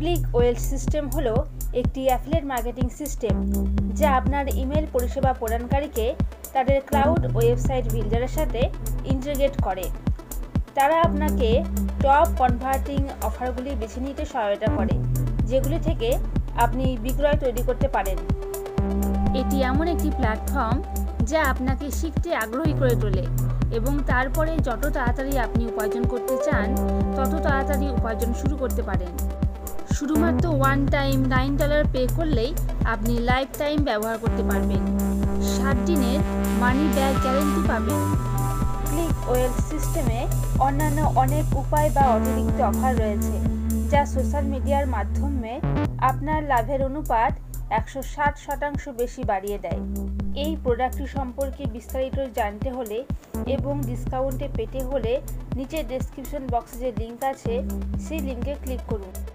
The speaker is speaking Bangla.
ক্লিক ওয়েল সিস্টেম হলো একটি অ্যাফিলিয়েট মার্কেটিং সিস্টেম, যা আপনার ইমেল পরিষেবা প্রদানকারীকে তাদের ক্লাউড ওয়েবসাইট বিল্ডারের সাথে ইন্টিগ্রেট করে। তারা আপনাকে টপ কনভার্টিং অফারগুলি বেছে নিতে সহায়তা করে, যেগুলি থেকে আপনি বিক্রয় তৈরি করতে পারেন। এটি এমন একটি প্ল্যাটফর্ম যা আপনাকে শিখতে আগ্রহী করে তোলে এবং তারপরে যত তাড়াতাড়ি আপনি উপার্জন করতে চান, তত তাড়াতাড়ি উপার্জন শুরু করতে পারেন। শুধুমাত্র one time nine dollar pay করলেই আপনি লাইফ টাইম ব্যবহার করতে পারবেন। সাত দিনের মানি ব্যাক গ্যারেন্টি পাবেন। ক্লিক ওয়েল সিস্টেমে অন্যান্য অনেক উপায় বা অতিরিক্ত অফার রয়েছে, যা সোশ্যাল মিডিয়ার মাধ্যমে আপনার লাভের অনুপাত একশো ষাট শতাংশ বেশি বাড়িয়ে দেয়। এই প্রোডাক্টটি সম্পর্কে বিস্তারিত জানতে হলে এবং ডিসকাউন্টে পেতে হলে নিচে ডেসক্রিপশন বক্সে যে লিঙ্ক আছে, সেই লিঙ্কে ক্লিক করুন।